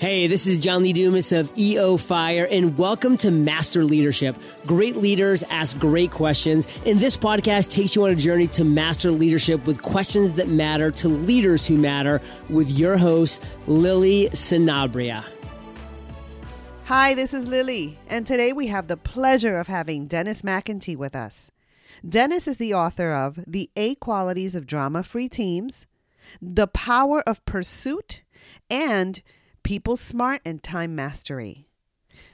Hey, this is John Lee Dumas of EO Fire, and welcome to Master Leadership. Great leaders ask great questions, and this podcast takes you on a journey to master leadership with questions that matter to leaders who matter with your host, Lily Sinabria. Hi, this is Lily, and today we have the pleasure of having Dennis McIntee with us. Dennis is the author of The Eight Qualities of Drama Free Teams, The Power of Pursuit, and People Smart and Time Mastery.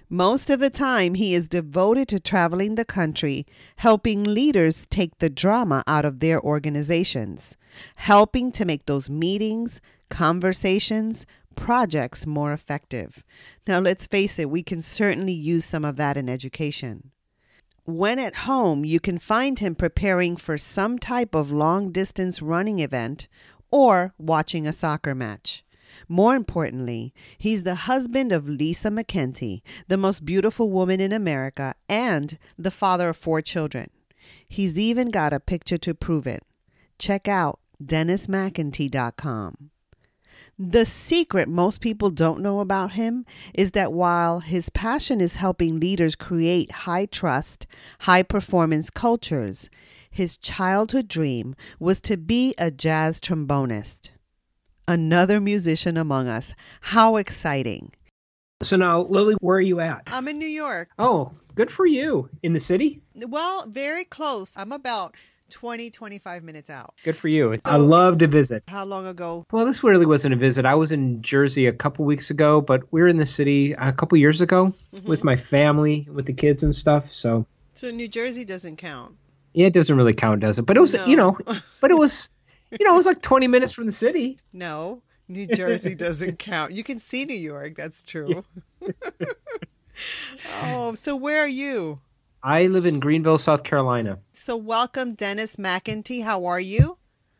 Most of the time, he is devoted to traveling the country, helping leaders take the drama out of their organizations, helping to make those meetings, conversations, projects more effective. Now, let's face it, we can certainly use some of that in education. When at home, you can find him preparing for some type of long distance running event or watching a soccer match. More importantly, he's the husband of Lisa McIntee, the most beautiful woman in America, and the father of four children. He's even got a picture to prove it. Check out DennisMcIntee.com. The secret most people don't know about him is that while his passion is helping leaders create high trust, high performance cultures, his childhood dream was to be a jazz trombonist. Another musician among us. How exciting! So now, Lily, where are you at? I'm in New York. Oh, good for you. In the city? Well, very close. I'm about 20, 25 minutes out. Good for you. I love to visit. How long ago? Well, this really wasn't a visit. I was in Jersey a couple weeks ago, but we were in the city a couple years ago Mm-hmm. with my family, with the kids and stuff. So, So New Jersey doesn't count. yeah, it doesn't really count, does it? But it was, No. you know, but it was, you know, it was like 20 minutes from the city. No, New Jersey doesn't count. You can see New York. That's true. oh, so where are you? I live in Greenville, South Carolina. So welcome, Dennis McIntee. How are you?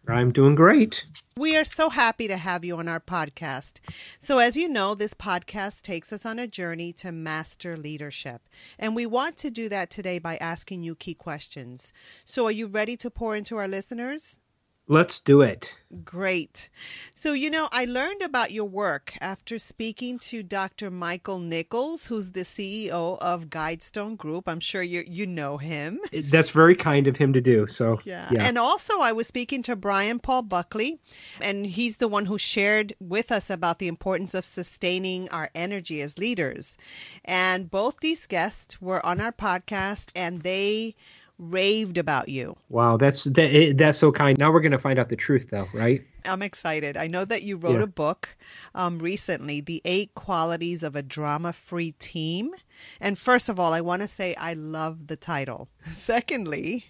I'm doing great. We are so happy to have you on our podcast. So, as you know, this podcast takes us on a journey to master leadership. And we want to do that today by asking you key questions. So, are you ready to pour into our listeners? Let's do it. Great. So, you know, I learned about your work after speaking to Dr. Michael Nichols, who's the CEO of Guidestone Group. I'm sure you you know him. That's very kind of him to do. So, Yeah. yeah. And also, I was speaking to Brian Paul Buckley, and he's the one who shared with us about the importance of sustaining our energy as leaders. And both these guests were on our podcast, and they raved about you. wow, that's that, that's so kind. Now we're going to find out the truth, though, right? I'm excited. I know that you wrote Yeah. a book um, recently, The Eight Qualities of a Drama Free Team. And first of all, I want to say I love the title. Secondly,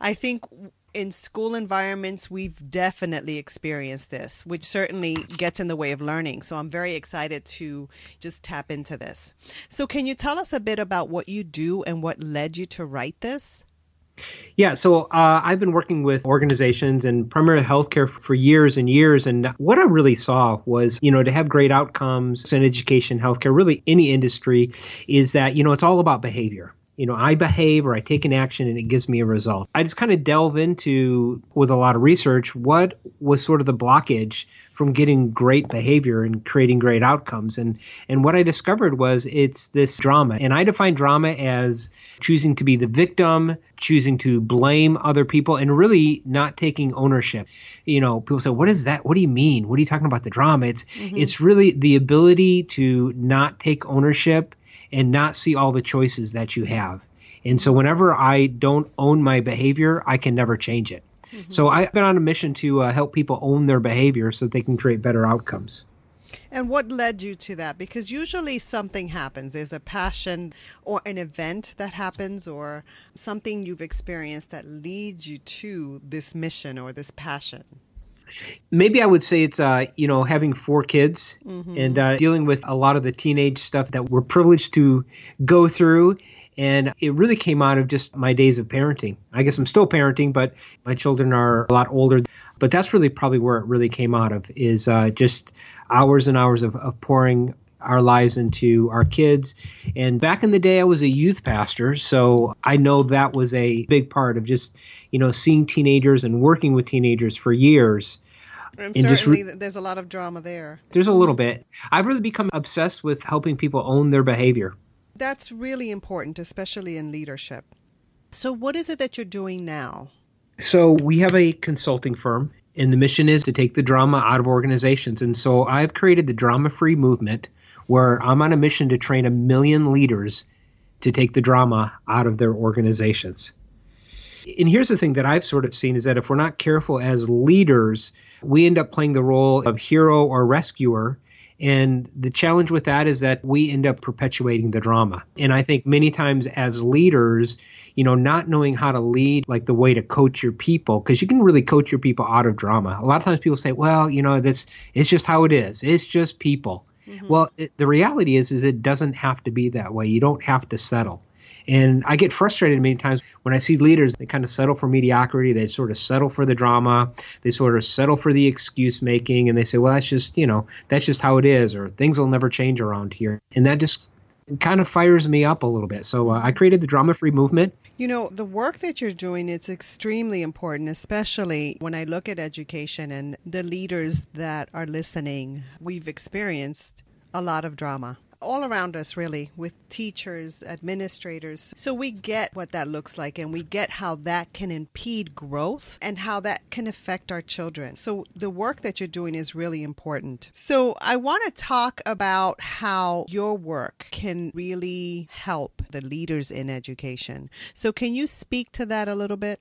I think in school environments, we've definitely experienced this, which certainly gets in the way of learning. So I'm very excited to just tap into this. So, can you tell us a bit about what you do and what led you to write this? Yeah, so uh, I've been working with organizations and primary healthcare for years and years. And what I really saw was, you know, to have great outcomes in education, healthcare, really any industry, is that, you know, it's all about behavior. You know, I behave or I take an action and it gives me a result. I just kind of delve into, with a lot of research, what was sort of the blockage from getting great behavior and creating great outcomes. And and what I discovered was it's this drama. And I define drama as choosing to be the victim, choosing to blame other people, and really not taking ownership. You know, people say, "What is that? What do you mean? What are you talking about the drama?" It's mm-hmm. it's really the ability to not take ownership and not see all the choices that you have. And so whenever I don't own my behavior, I can never change it. So I've been on a mission to uh, help people own their behavior so they can create better outcomes. And what led you to that? Because usually something happens. There's a passion or an event that happens or something you've experienced that leads you to this mission or this passion. Maybe I would say it's uh, you know having four kids and uh, dealing with a lot of the teenage stuff that we're privileged to go through. And it really came out of just my days of parenting. I guess I'm still parenting, but my children are a lot older. But that's really probably where it really came out of is uh, just hours and hours of, of pouring our lives into our kids. And back in the day, I was a youth pastor, so I know that was a big part of just, you know, seeing teenagers and working with teenagers for years. And, and certainly, re- there's a lot of drama there. There's a little bit. I've really become obsessed with helping people own their behavior. That's really important, especially in leadership. So, what is it that you're doing now? So, we have a consulting firm, and the mission is to take the drama out of organizations. And so, I've created the Drama Free Movement, where I'm on a mission to train a million leaders to take the drama out of their organizations. And here's the thing that I've sort of seen is that if we're not careful as leaders, we end up playing the role of hero or rescuer. And the challenge with that is that we end up perpetuating the drama. And I think many times as leaders, you know, not knowing how to lead, like the way to coach your people, because you can really coach your people out of drama. A lot of times people say, well, you know, this it's just how it is. It's just people. Mm-hmm. Well, it, the reality is, is it doesn't have to be that way. You don't have to settle. And I get frustrated many times when I see leaders, they kind of settle for mediocrity. They sort of settle for the drama. They sort of settle for the excuse making. And they say, well, that's just, you know, that's just how it is, or things will never change around here. And that just kind of fires me up a little bit. So uh, I created the drama free movement. You know, the work that you're doing it's extremely important, especially when I look at education and the leaders that are listening. We've experienced a lot of drama all around us, really, with teachers, administrators. So we get what that looks like and we get how that can impede growth and how that can affect our children. So the work that you're doing is really important. So I want to talk about how your work can really help the leaders in education. So can you speak to that a little bit?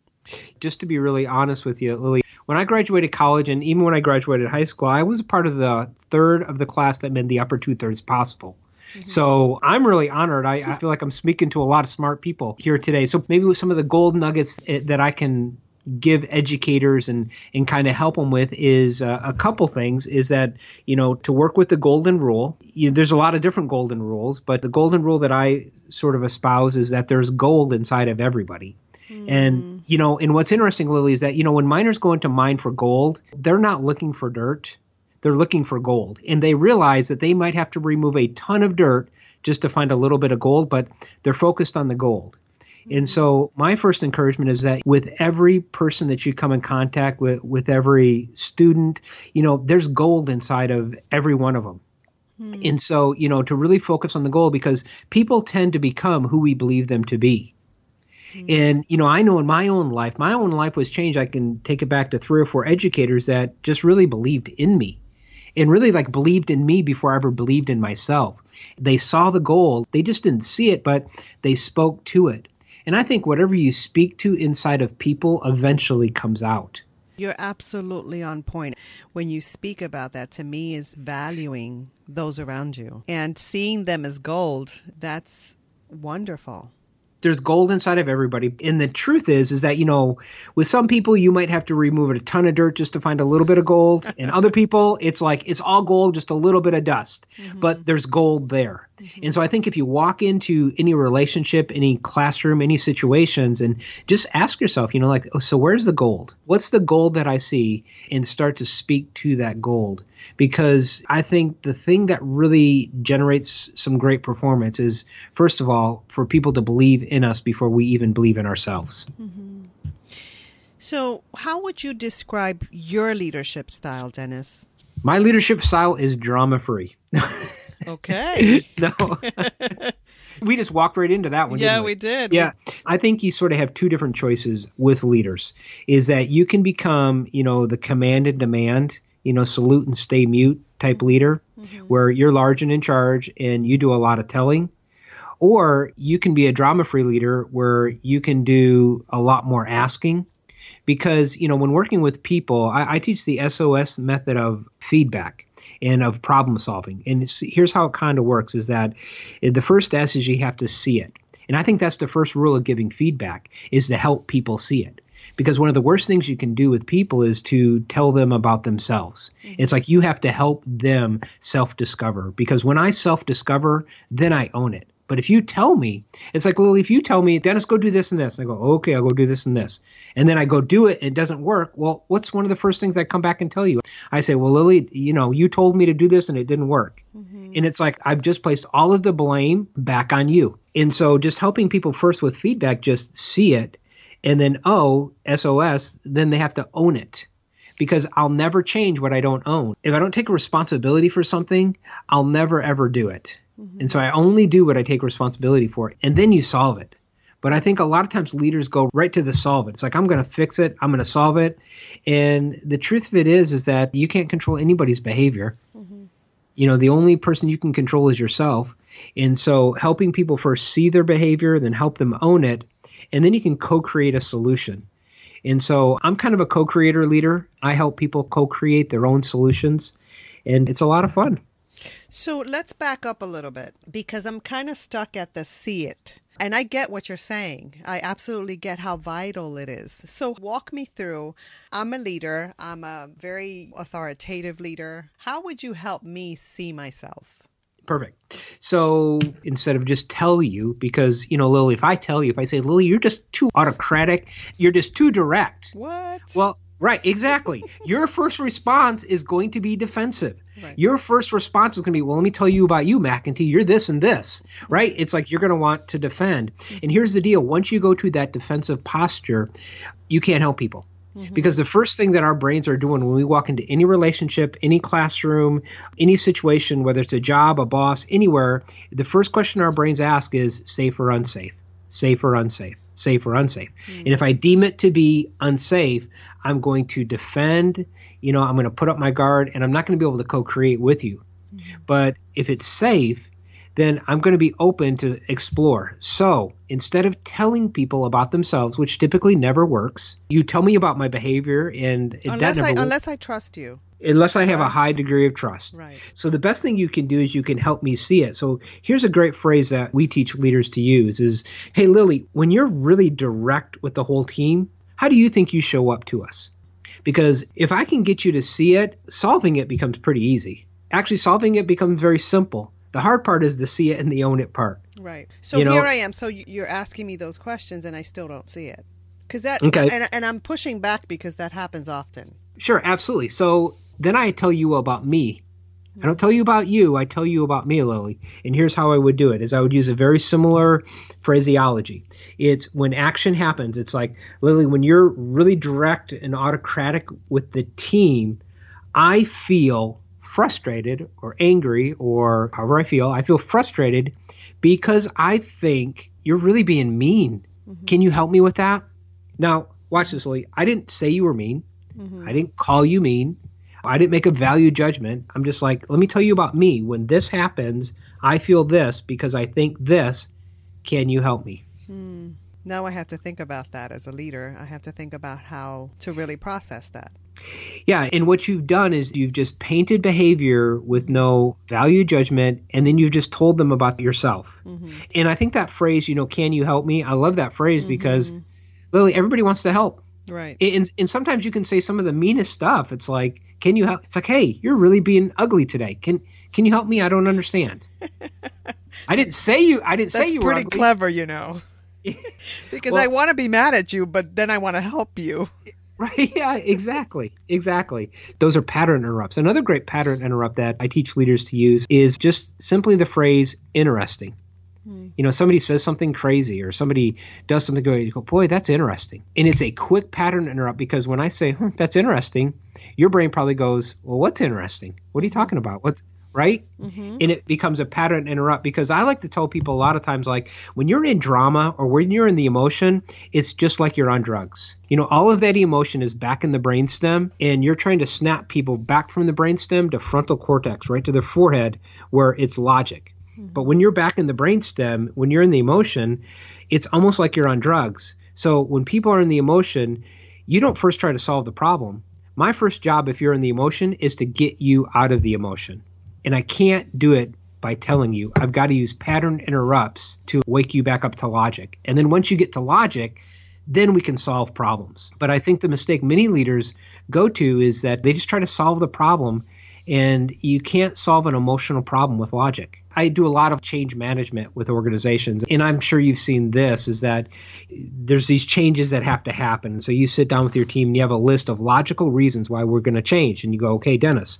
Just to be really honest with you, Lily, when I graduated college and even when I graduated high school, I was part of the third of the class that made the upper two thirds possible. Mm-hmm. So I'm really honored. I, I, feel like I'm speaking to a lot of smart people here today. So maybe with some of the gold nuggets eh, that I can give educators and and kind of help them with is uh, a couple things is that you know to work with the golden rule you, there's a lot of different golden rules but the golden rule that i sort of espouse is that there's gold inside of everybody mm. and you know and what's interesting lily is that you know when miners go into mine for gold they're not looking for dirt they're looking for gold. And they realize that they might have to remove a ton of dirt just to find a little bit of gold, but they're focused on the gold. And so my first encouragement is that with every person that you come in contact with, with every student, you know, there's gold inside of every one of them. Mm. And so, you know, to really focus on the goal because people tend to become who we believe them to be. Mm. And, you know, I know in my own life, my own life was changed. I can take it back to three or four educators that just really believed in me and really like believed in me before I ever believed in myself. They saw the goal, they just didn't see it, but they spoke to it. And I think whatever you speak to inside of people eventually comes out. You're absolutely on point. When you speak about that, to me, is valuing those around you and seeing them as gold. That's wonderful there's gold inside of everybody. And the truth is is that you know with some people you might have to remove a ton of dirt just to find a little bit of gold. And other people it's like it's all gold just a little bit of dust. Mm-hmm. but there's gold there. Mm-hmm. and so i think if you walk into any relationship any classroom any situations and just ask yourself you know like oh, so where's the gold? What's the gold that i see? And start to speak to that gold because I think the thing that really generates some great performance is, first of all, for people to believe in us before we even believe in ourselves. Mm-hmm. So, how would you describe your leadership style, Dennis? My leadership style is drama free. okay. no. we just walked right into that one. Yeah, we? we? did. Yeah, I think you sort of have two different choices with leaders. Is that you can become, you know, the command and demand, you know, salute and stay mute type leader, mm-hmm. where you're large and in charge and you do a lot of telling. Or you can be a drama free leader where you can do a lot more asking. Because, you know, when working with people, I, I teach the SOS method of feedback and of problem solving. And here's how it kind of works is that the first S is you have to see it. And I think that's the first rule of giving feedback is to help people see it because one of the worst things you can do with people is to tell them about themselves. Mm-hmm. It's like you have to help them self discover because when I self discover, then I own it. But if you tell me, it's like, Lily, if you tell me, Dennis, go do this and this, and I go, okay, I'll go do this and this. And then I go do it, and it doesn't work. Well, what's one of the first things I come back and tell you? I say, well, Lily, you know, you told me to do this and it didn't work. Mm-hmm. And it's like, I've just placed all of the blame back on you. And so just helping people first with feedback, just see it. And then, oh, SOS, then they have to own it because I'll never change what I don't own. If I don't take responsibility for something, I'll never ever do it. Mm-hmm. And so I only do what I take responsibility for, and then you solve it. But I think a lot of times leaders go right to the solve it. It's like I'm going to fix it, I'm going to solve it, and the truth of it is, is that you can't control anybody's behavior. Mm-hmm. You know, the only person you can control is yourself. And so helping people first see their behavior, then help them own it, and then you can co-create a solution. And so I'm kind of a co creator leader. I help people co create their own solutions, and it's a lot of fun. So let's back up a little bit because I'm kind of stuck at the see it. And I get what you're saying. I absolutely get how vital it is. So, walk me through. I'm a leader, I'm a very authoritative leader. How would you help me see myself? Perfect. So instead of just tell you, because, you know, Lily, if I tell you, if I say, Lily, you're just too autocratic, you're just too direct. What? Well, right, exactly. Your first response is going to be defensive. Right. Your first response is going to be, well, let me tell you about you, McIntee. You're this and this, right? It's like you're going to want to defend. Mm-hmm. And here's the deal once you go to that defensive posture, you can't help people. Mm-hmm. Because the first thing that our brains are doing when we walk into any relationship, any classroom, any situation, whether it's a job, a boss, anywhere, the first question our brains ask is safe or unsafe, safe or unsafe, safe or unsafe. Mm-hmm. And if I deem it to be unsafe, I'm going to defend, you know, I'm going to put up my guard and I'm not going to be able to co create with you. Mm-hmm. But if it's safe, then I'm going to be open to explore. So instead of telling people about themselves, which typically never works, you tell me about my behavior, and unless I, unless I trust you. Unless I have right. a high degree of trust. Right. So the best thing you can do is you can help me see it. So here's a great phrase that we teach leaders to use is, "Hey Lily, when you're really direct with the whole team, how do you think you show up to us?" Because if I can get you to see it, solving it becomes pretty easy. Actually, solving it becomes very simple the hard part is the see it and the own it part. Right. So you here know? I am. So you're asking me those questions, and I still don't see it. Because that, okay. and, and I'm pushing back because that happens often. Sure, absolutely. So then I tell you about me. I don't tell you about you. I tell you about me, Lily. And here's how I would do it: is I would use a very similar phraseology. It's when action happens. It's like Lily, when you're really direct and autocratic with the team. I feel frustrated or angry or however I feel, I feel frustrated because I think you're really being mean. Mm-hmm. Can you help me with that? Now, watch this, Lily. I didn't say you were mean. Mm-hmm. I didn't call you mean. I didn't make a value judgment. I'm just like, let me tell you about me. When this happens, I feel this because I think this. Can you help me? Mm. Now I have to think about that as a leader. I have to think about how to really process that. Yeah, and what you've done is you've just painted behavior with no value judgment, and then you've just told them about yourself. Mm-hmm. And I think that phrase, you know, can you help me? I love that phrase mm-hmm. because, Lily, everybody wants to help. Right. And, and sometimes you can say some of the meanest stuff. It's like, can you help? It's like, hey, you're really being ugly today. Can can you help me? I don't understand. I didn't say you. I didn't That's say you were pretty clever, you know. because well, I want to be mad at you, but then I want to help you. Right. Yeah, exactly. Exactly. Those are pattern interrupts. Another great pattern interrupt that I teach leaders to use is just simply the phrase interesting. Hmm. You know, somebody says something crazy or somebody does something good, you go, boy, that's interesting. And it's a quick pattern interrupt because when I say, hmm, that's interesting, your brain probably goes, well, what's interesting? What are you talking about? What's right? Mm-hmm. And it becomes a pattern interrupt because I like to tell people a lot of times, like when you're in drama or when you're in the emotion, it's just like you're on drugs. You know, all of that emotion is back in the brainstem, and you're trying to snap people back from the brainstem to frontal cortex, right to their forehead, where it's logic. Mm-hmm. But when you're back in the brainstem, when you're in the emotion, it's almost like you're on drugs. So when people are in the emotion, you don't first try to solve the problem. My first job, if you're in the emotion, is to get you out of the emotion. And I can't do it by telling you. I've got to use pattern interrupts to wake you back up to logic. And then once you get to logic, then we can solve problems. But I think the mistake many leaders go to is that they just try to solve the problem and you can't solve an emotional problem with logic. I do a lot of change management with organizations, and I'm sure you've seen this is that there's these changes that have to happen. So you sit down with your team and you have a list of logical reasons why we're going to change. And you go, okay, Dennis,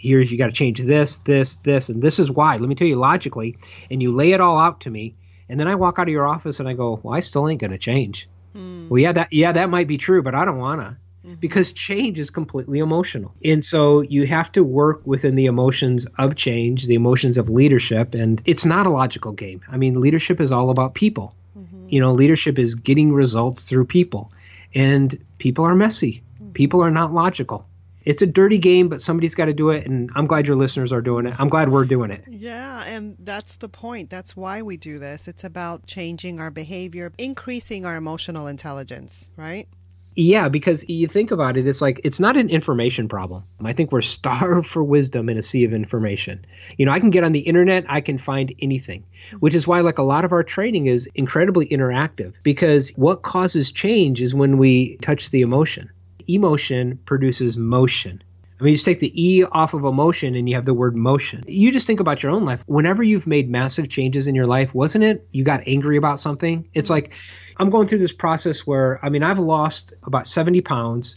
here's you got to change this, this, this, and this is why. Let me tell you logically. And you lay it all out to me. And then I walk out of your office and I go, well, I still ain't going to change. Mm. Well, yeah, that yeah, that might be true, but I don't wanna. Mm-hmm. Because change is completely emotional. And so you have to work within the emotions of change, the emotions of leadership. And it's not a logical game. I mean, leadership is all about people. Mm-hmm. You know, leadership is getting results through people. And people are messy, mm-hmm. people are not logical it's a dirty game, but somebody's got to do it. And I'm glad your listeners are doing it. I'm glad we're doing it. Yeah. And that's the point. That's why we do this. It's about changing our behavior, increasing our emotional intelligence, right? Yeah, because you think about it, it's like it's not an information problem. I think we're starved for wisdom in a sea of information. You know, I can get on the internet, I can find anything, which is why, like, a lot of our training is incredibly interactive because what causes change is when we touch the emotion. Emotion produces motion. I mean, you just take the E off of emotion and you have the word motion. You just think about your own life. Whenever you've made massive changes in your life, wasn't it? You got angry about something. It's like I'm going through this process where, I mean, I've lost about 70 pounds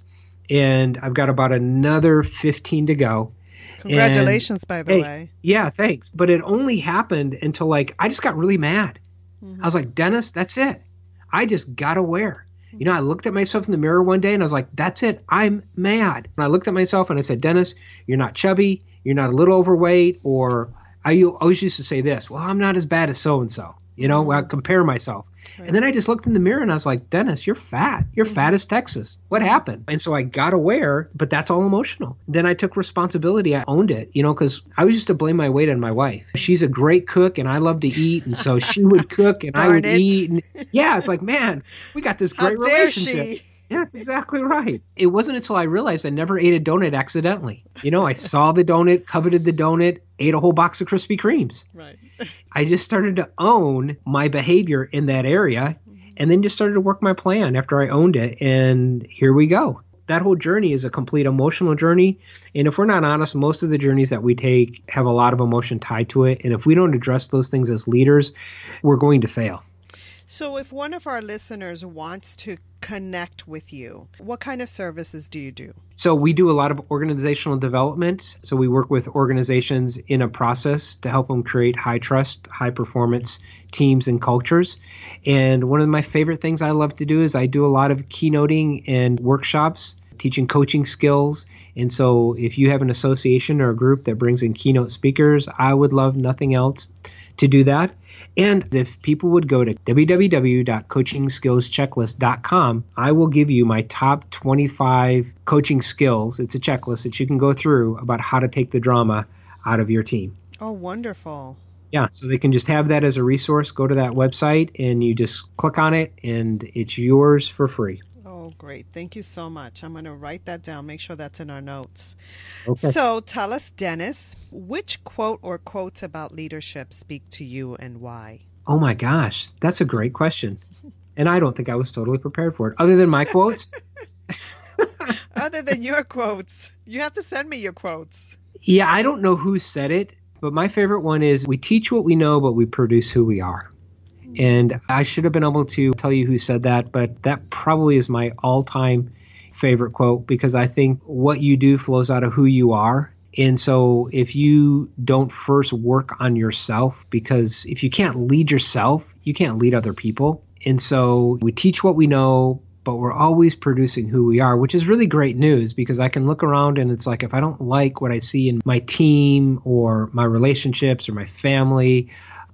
and I've got about another 15 to go. Congratulations, and, by the hey, way. Yeah, thanks. But it only happened until like I just got really mad. Mm-hmm. I was like, Dennis, that's it. I just got wear. You know, I looked at myself in the mirror one day and I was like, that's it. I'm mad. And I looked at myself and I said, Dennis, you're not chubby. You're not a little overweight. Or I always used to say this, well, I'm not as bad as so and so. You know, I compare myself. Right. And then I just looked in the mirror and I was like, Dennis, you're fat. You're mm-hmm. fat as Texas. What happened? And so I got aware, but that's all emotional. Then I took responsibility. I owned it, you know, because I was used to blame my weight on my wife. She's a great cook and I love to eat. And so she would cook and I would it. eat. And yeah, it's like, man, we got this great relationship. She? Yeah, that's exactly right. It wasn't until I realized I never ate a donut accidentally. You know, I saw the donut, coveted the donut, ate a whole box of Krispy Kremes. Right. I just started to own my behavior in that area mm-hmm. and then just started to work my plan after I owned it. And here we go. That whole journey is a complete emotional journey. And if we're not honest, most of the journeys that we take have a lot of emotion tied to it. And if we don't address those things as leaders, we're going to fail. So, if one of our listeners wants to connect with you, what kind of services do you do? So, we do a lot of organizational development. So, we work with organizations in a process to help them create high trust, high performance teams and cultures. And one of my favorite things I love to do is I do a lot of keynoting and workshops teaching coaching skills. And so, if you have an association or a group that brings in keynote speakers, I would love nothing else to do that. And if people would go to www.coachingskillschecklist.com, I will give you my top 25 coaching skills. It's a checklist that you can go through about how to take the drama out of your team. Oh, wonderful. Yeah, so they can just have that as a resource. Go to that website and you just click on it, and it's yours for free. Oh, great. Thank you so much. I'm going to write that down, make sure that's in our notes. Okay. So tell us, Dennis, which quote or quotes about leadership speak to you and why? Oh my gosh, that's a great question. And I don't think I was totally prepared for it. Other than my quotes? Other than your quotes. You have to send me your quotes. Yeah, I don't know who said it, but my favorite one is we teach what we know, but we produce who we are. And I should have been able to tell you who said that, but that probably is my all time favorite quote because I think what you do flows out of who you are. And so if you don't first work on yourself, because if you can't lead yourself, you can't lead other people. And so we teach what we know, but we're always producing who we are, which is really great news because I can look around and it's like if I don't like what I see in my team or my relationships or my family,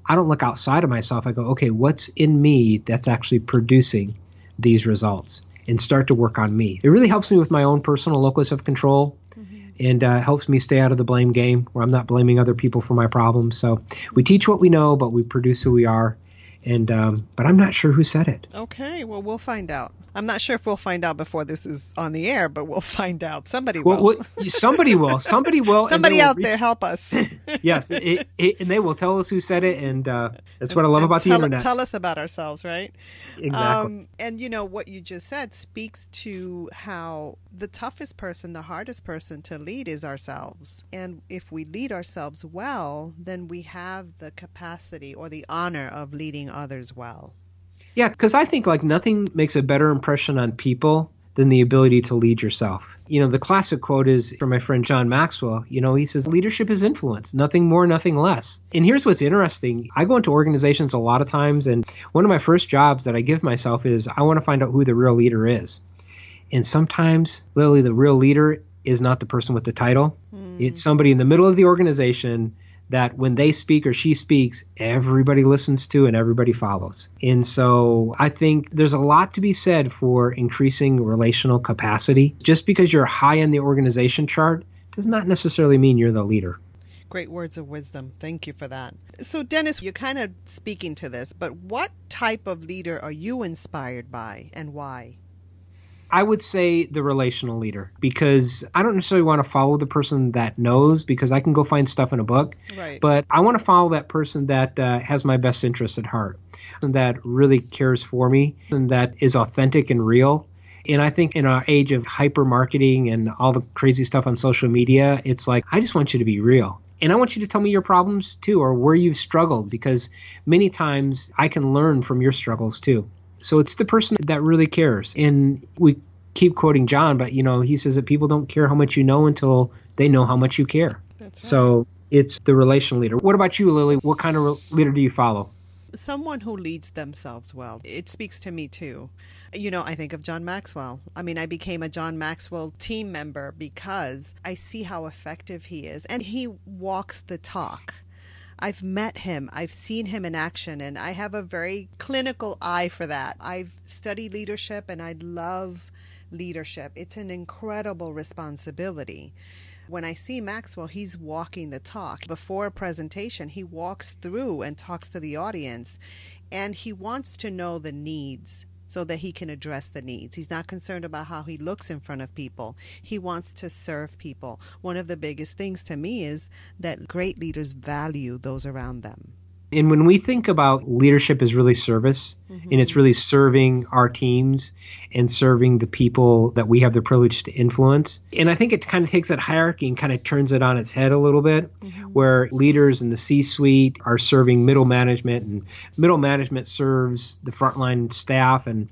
I don't look outside of myself. I go, okay, what's in me that's actually producing these results and start to work on me. It really helps me with my own personal locus of control mm-hmm. and uh, helps me stay out of the blame game where I'm not blaming other people for my problems. So we teach what we know, but we produce who we are. And um, but I'm not sure who said it. Okay, well we'll find out. I'm not sure if we'll find out before this is on the air, but we'll find out. Somebody will. Well, somebody will. Somebody will. somebody out reach... there help us. yes, it, it, and they will tell us who said it, and uh, that's what I love about tell, the internet. Tell us about ourselves, right? Exactly. Um, and you know what you just said speaks to how the toughest person, the hardest person to lead is ourselves. And if we lead ourselves well, then we have the capacity or the honor of leading others well. Yeah, because I think like nothing makes a better impression on people than the ability to lead yourself. You know, the classic quote is from my friend John Maxwell. You know, he says, leadership is influence, nothing more, nothing less. And here's what's interesting I go into organizations a lot of times, and one of my first jobs that I give myself is I want to find out who the real leader is. And sometimes, literally, the real leader is not the person with the title, mm. it's somebody in the middle of the organization that when they speak or she speaks, everybody listens to and everybody follows. And so I think there's a lot to be said for increasing relational capacity. Just because you're high in the organization chart does not necessarily mean you're the leader. Great words of wisdom. Thank you for that. So, Dennis, you're kind of speaking to this, but what type of leader are you inspired by and why? I would say the relational leader because I don't necessarily want to follow the person that knows because I can go find stuff in a book. Right. But I want to follow that person that uh, has my best interests at heart and that really cares for me and that is authentic and real. And I think in our age of hyper marketing and all the crazy stuff on social media, it's like, I just want you to be real. And I want you to tell me your problems too, or where you've struggled, because many times I can learn from your struggles too. So it's the person that really cares. And we keep quoting John, but you know, he says that people don't care how much you know until they know how much you care. That's right. So it's the relational leader. What about you, Lily? What kind of leader do you follow? Someone who leads themselves well. It speaks to me too. You know, I think of John Maxwell. I mean, I became a John Maxwell team member because I see how effective he is and he walks the talk. I've met him, I've seen him in action, and I have a very clinical eye for that. I've studied leadership and I love leadership. It's an incredible responsibility. When I see Maxwell, he's walking the talk. Before a presentation, he walks through and talks to the audience, and he wants to know the needs so that he can address the needs. He's not concerned about how he looks in front of people. He wants to serve people. One of the biggest things to me is that great leaders value those around them. And when we think about leadership as really service, mm-hmm. and it's really serving our teams and serving the people that we have the privilege to influence. And I think it kind of takes that hierarchy and kind of turns it on its head a little bit, mm-hmm. where leaders in the C suite are serving middle management, and middle management serves the frontline staff, and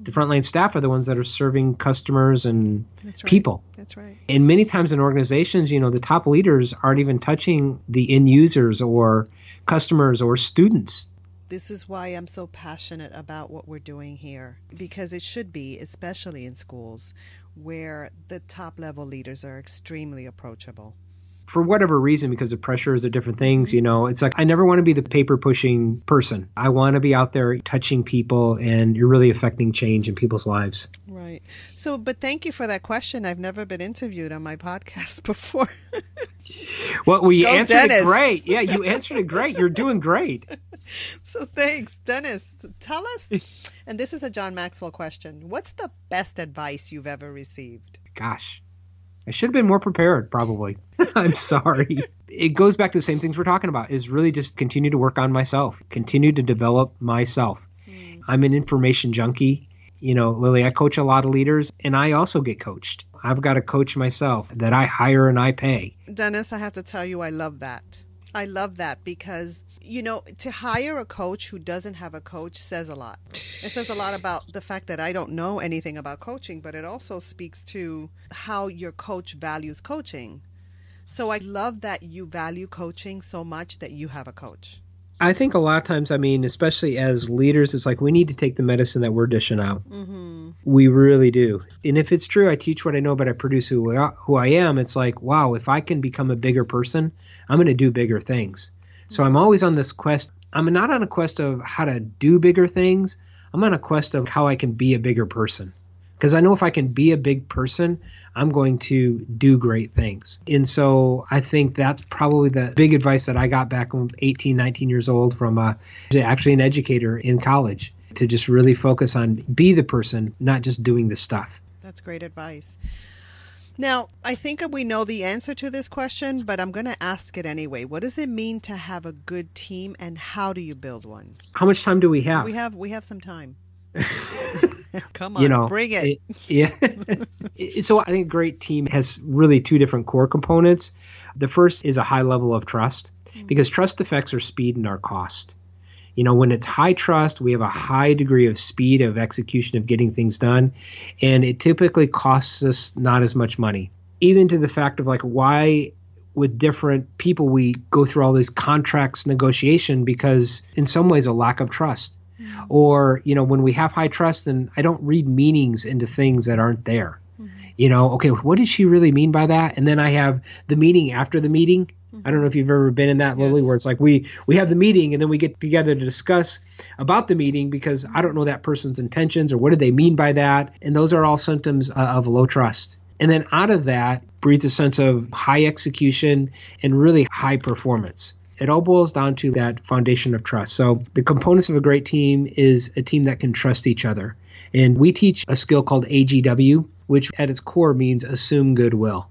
the frontline staff are the ones that are serving customers and That's right. people. That's right. And many times in organizations, you know, the top leaders aren't even touching the end users or customers or students. This is why I'm so passionate about what we're doing here because it should be, especially in schools where the top level leaders are extremely approachable for whatever reason, because of pressures or different things, you know, it's like I never want to be the paper pushing person. I want to be out there touching people and you're really affecting change in people's lives. Right. So, but thank you for that question. I've never been interviewed on my podcast before. well, we Go answered Dennis. it great. Yeah, you answered it great. You're doing great. So thanks, Dennis. Tell us, and this is a John Maxwell question. What's the best advice you've ever received? Gosh, I should have been more prepared, probably. I'm sorry. It goes back to the same things we're talking about is really just continue to work on myself, continue to develop myself. Mm. I'm an information junkie. You know, Lily, I coach a lot of leaders and I also get coached. I've got a coach myself that I hire and I pay. Dennis, I have to tell you, I love that. I love that because, you know, to hire a coach who doesn't have a coach says a lot. It says a lot about the fact that I don't know anything about coaching, but it also speaks to how your coach values coaching. So I love that you value coaching so much that you have a coach. I think a lot of times, I mean, especially as leaders, it's like we need to take the medicine that we're dishing out. Mm-hmm. We really do. And if it's true, I teach what I know, but I produce who I, who I am. It's like, wow, if I can become a bigger person, I'm going to do bigger things. So I'm always on this quest. I'm not on a quest of how to do bigger things. I'm on a quest of how I can be a bigger person. Because I know if I can be a big person, I'm going to do great things. And so I think that's probably the big advice that I got back when 18, 19 years old from uh, actually an educator in college to just really focus on be the person, not just doing the stuff. That's great advice. Now, I think we know the answer to this question, but I'm going to ask it anyway. What does it mean to have a good team and how do you build one? How much time do we have? We have we have some time. Come on, you know, bring it. it yeah. so I think a great team has really two different core components. The first is a high level of trust mm-hmm. because trust affects our speed and our cost. You know, when it's high trust, we have a high degree of speed of execution of getting things done, and it typically costs us not as much money. Even to the fact of like why with different people we go through all these contracts negotiation because in some ways a lack of trust mm-hmm. or you know when we have high trust then i don't read meanings into things that aren't there. You know okay what did she really mean by that and then i have the meeting after the meeting I don't know if you've ever been in that, Lily, where it's like we we have the meeting and then we get together to discuss about the meeting because I don't know that person's intentions or what did they mean by that, and those are all symptoms uh, of low trust. And then out of that breeds a sense of high execution and really high performance. It all boils down to that foundation of trust. So the components of a great team is a team that can trust each other. And we teach a skill called AGW, which at its core means assume goodwill.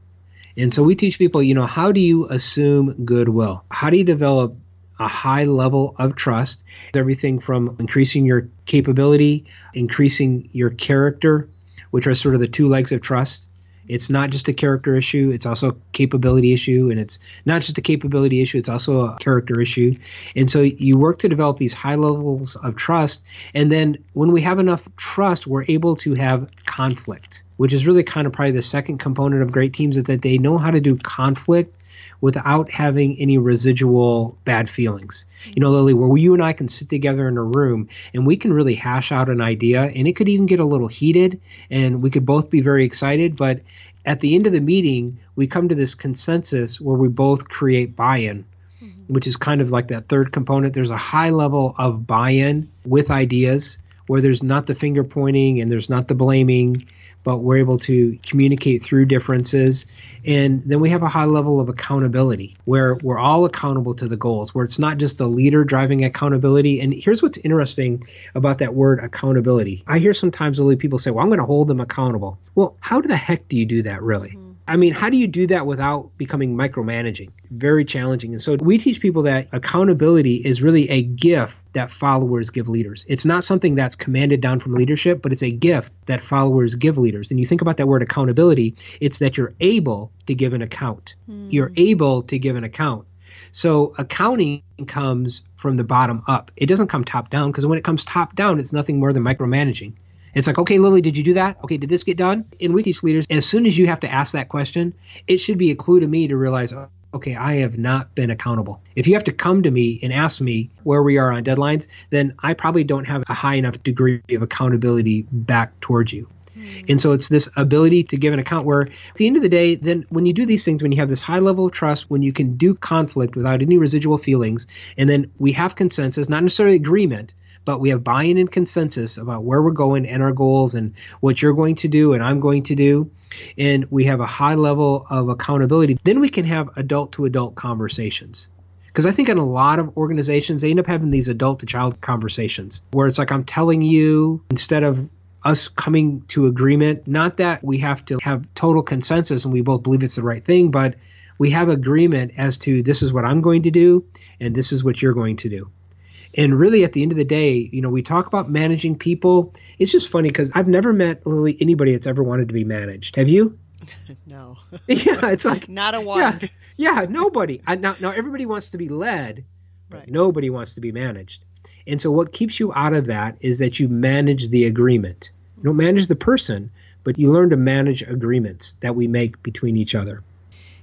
And so we teach people, you know, how do you assume goodwill? How do you develop a high level of trust? Everything from increasing your capability, increasing your character, which are sort of the two legs of trust, it's not just a character issue, it's also a capability issue. And it's not just a capability issue, it's also a character issue. And so you work to develop these high levels of trust. And then when we have enough trust, we're able to have conflict, which is really kind of probably the second component of great teams is that they know how to do conflict without having any residual bad feelings. You know, Lily, where you and I can sit together in a room and we can really hash out an idea and it could even get a little heated and we could both be very excited, but at the end of the meeting, we come to this consensus where we both create buy-in. Mm-hmm. Which is kind of like that third component. There's a high level of buy in with ideas where there's not the finger pointing and there's not the blaming but we're able to communicate through differences. And then we have a high level of accountability where we're all accountable to the goals, where it's not just the leader driving accountability. And here's what's interesting about that word accountability. I hear sometimes only people say, well, I'm going to hold them accountable. Well, how the heck do you do that really? Mm-hmm. I mean, how do you do that without becoming micromanaging? Very challenging. And so we teach people that accountability is really a gift that followers give leaders. It's not something that's commanded down from leadership, but it's a gift that followers give leaders. And you think about that word accountability, it's that you're able to give an account. Mm. You're able to give an account. So accounting comes from the bottom up. It doesn't come top down because when it comes top down, it's nothing more than micromanaging. It's like, okay, Lily, did you do that? Okay, did this get done? And with these leaders, as soon as you have to ask that question, it should be a clue to me to realize, okay, I have not been accountable. If you have to come to me and ask me where we are on deadlines, then I probably don't have a high enough degree of accountability back towards you. Hmm. And so it's this ability to give an account where, at the end of the day, then when you do these things, when you have this high level of trust, when you can do conflict without any residual feelings, and then we have consensus, not necessarily agreement, but we have buy-in and consensus about where we're going and our goals and what you're going to do and I'm going to do. And we have a high level of accountability. Then we can have adult to adult conversations. Because I think in a lot of organizations they end up having these adult to child conversations where it's like I'm telling you instead of us coming to agreement. Not that we have to have total consensus and we both believe it's the right thing but we have agreement as to this is what I'm going to do and this is what you're going to do and really, at the end of the day, you know, we talk about managing people. It's just funny because I've never met really anybody that's ever wanted to be managed. Have you? no. yeah, it's like not a one. Yeah, yeah nobody. I, now, now everybody wants to be led, but right. nobody wants to be managed. And so, what keeps you out of that is that you manage the agreement. You don't manage the person, but you learn to manage agreements that we make between each other.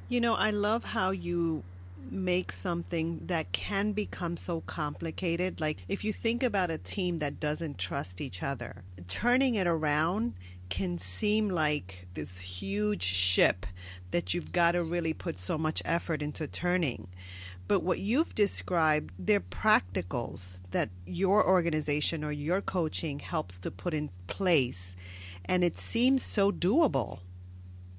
You know, I love how you make something that can become so complicated. Like if you think about a team that doesn't trust each other, turning it around can seem like this huge ship that you've got to really put so much effort into turning. But what you've described, they're practicals that your organization or your coaching helps to put in place and it seems so doable.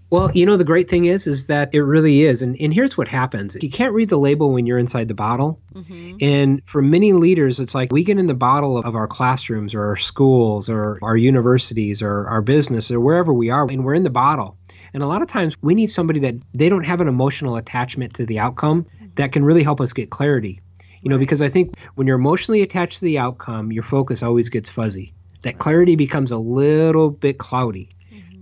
Well, you know, the great thing is, is that it really is. And, and here's what happens. You can't read the label when you're inside the bottle. Mm-hmm. And for many leaders, it's like we get in the bottle of, of our classrooms or our schools or our universities or our business or wherever we are, and we're in the bottle. And a lot of times we need somebody that they don't have an emotional attachment to the outcome that can really help us get clarity. You know, because I think when you're emotionally attached to the outcome, your focus always gets fuzzy. That clarity becomes a little bit cloudy.